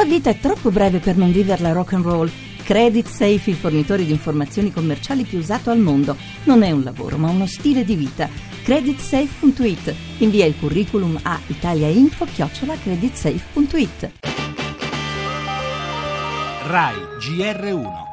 La vita è troppo breve per non viverla rock and roll. Credit Safe, il fornitore di informazioni commerciali più usato al mondo. Non è un lavoro, ma uno stile di vita. Creditsafe.it. Invia il curriculum a italiainfo-creditsafe.it. RAI GR1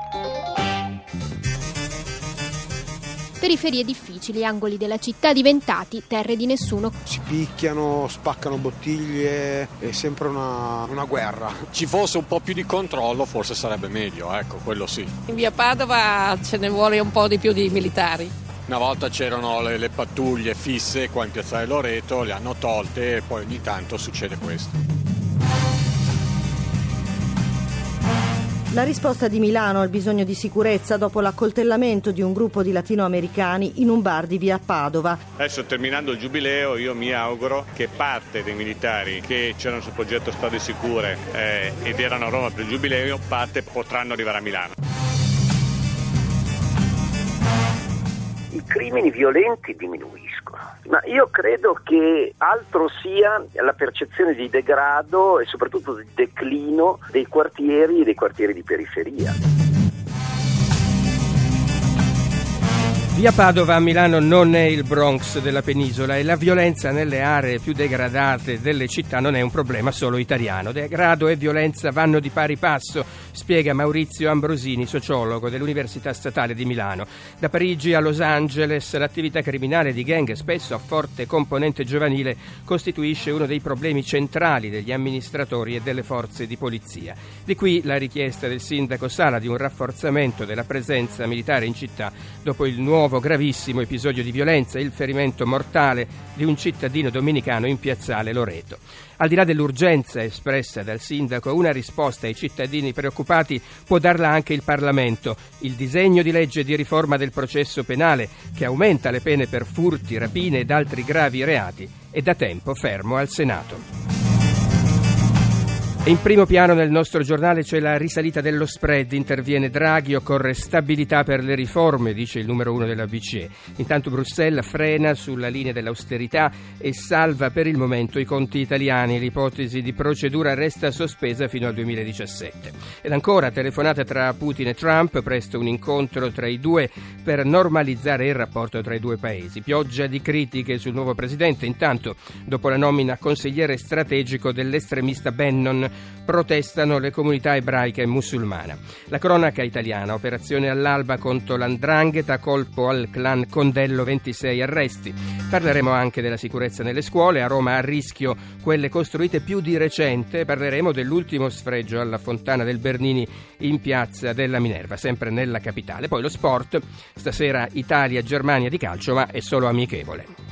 Periferie difficili, angoli della città diventati terre di nessuno. Si picchiano, spaccano bottiglie, è sempre una, una guerra. Ci fosse un po' più di controllo forse sarebbe meglio, ecco, quello sì. In via Padova ce ne vuole un po' di più di militari. Una volta c'erano le, le pattuglie fisse qua in piazzale Loreto, le hanno tolte e poi ogni tanto succede questo. La risposta di Milano al bisogno di sicurezza dopo l'accoltellamento di un gruppo di latinoamericani in un bar di via Padova. Adesso terminando il giubileo io mi auguro che parte dei militari che c'erano sul progetto Strade Sicure eh, ed erano a Roma per il giubileo, parte potranno arrivare a Milano. Crimini violenti diminuiscono ma io credo che altro sia la percezione di degrado e soprattutto di declino dei quartieri e dei quartieri di periferia. Via Padova a Milano non è il Bronx della penisola e la violenza nelle aree più degradate delle città non è un problema solo italiano. Degrado e violenza vanno di pari passo, spiega Maurizio Ambrosini, sociologo dell'Università Statale di Milano. Da Parigi a Los Angeles l'attività criminale di gang, spesso a forte componente giovanile, costituisce uno dei problemi centrali degli amministratori e delle forze di polizia. Di qui la richiesta del sindaco Sala di un rafforzamento della presenza militare in città dopo il nuovo nuovo gravissimo episodio di violenza, il ferimento mortale di un cittadino domenicano in piazzale Loreto. Al di là dell'urgenza espressa dal sindaco, una risposta ai cittadini preoccupati può darla anche il Parlamento. Il disegno di legge di riforma del processo penale, che aumenta le pene per furti, rapine ed altri gravi reati, è da tempo fermo al Senato. In primo piano nel nostro giornale c'è la risalita dello spread, interviene Draghi, occorre stabilità per le riforme, dice il numero uno della BCE. Intanto Bruxelles frena sulla linea dell'austerità e salva per il momento i conti italiani, l'ipotesi di procedura resta sospesa fino al 2017. Ed ancora telefonata tra Putin e Trump, presto un incontro tra i due per normalizzare il rapporto tra i due paesi. Pioggia di critiche sul nuovo presidente, intanto dopo la nomina consigliere strategico dell'estremista Bannon protestano le comunità ebraiche e musulmana. La cronaca italiana, operazione all'alba contro l'andrangheta, colpo al clan Condello, 26 arresti. Parleremo anche della sicurezza nelle scuole, a Roma a rischio quelle costruite più di recente, parleremo dell'ultimo sfregio alla Fontana del Bernini in piazza della Minerva, sempre nella capitale. Poi lo sport, stasera Italia-Germania di calcio, ma è solo amichevole.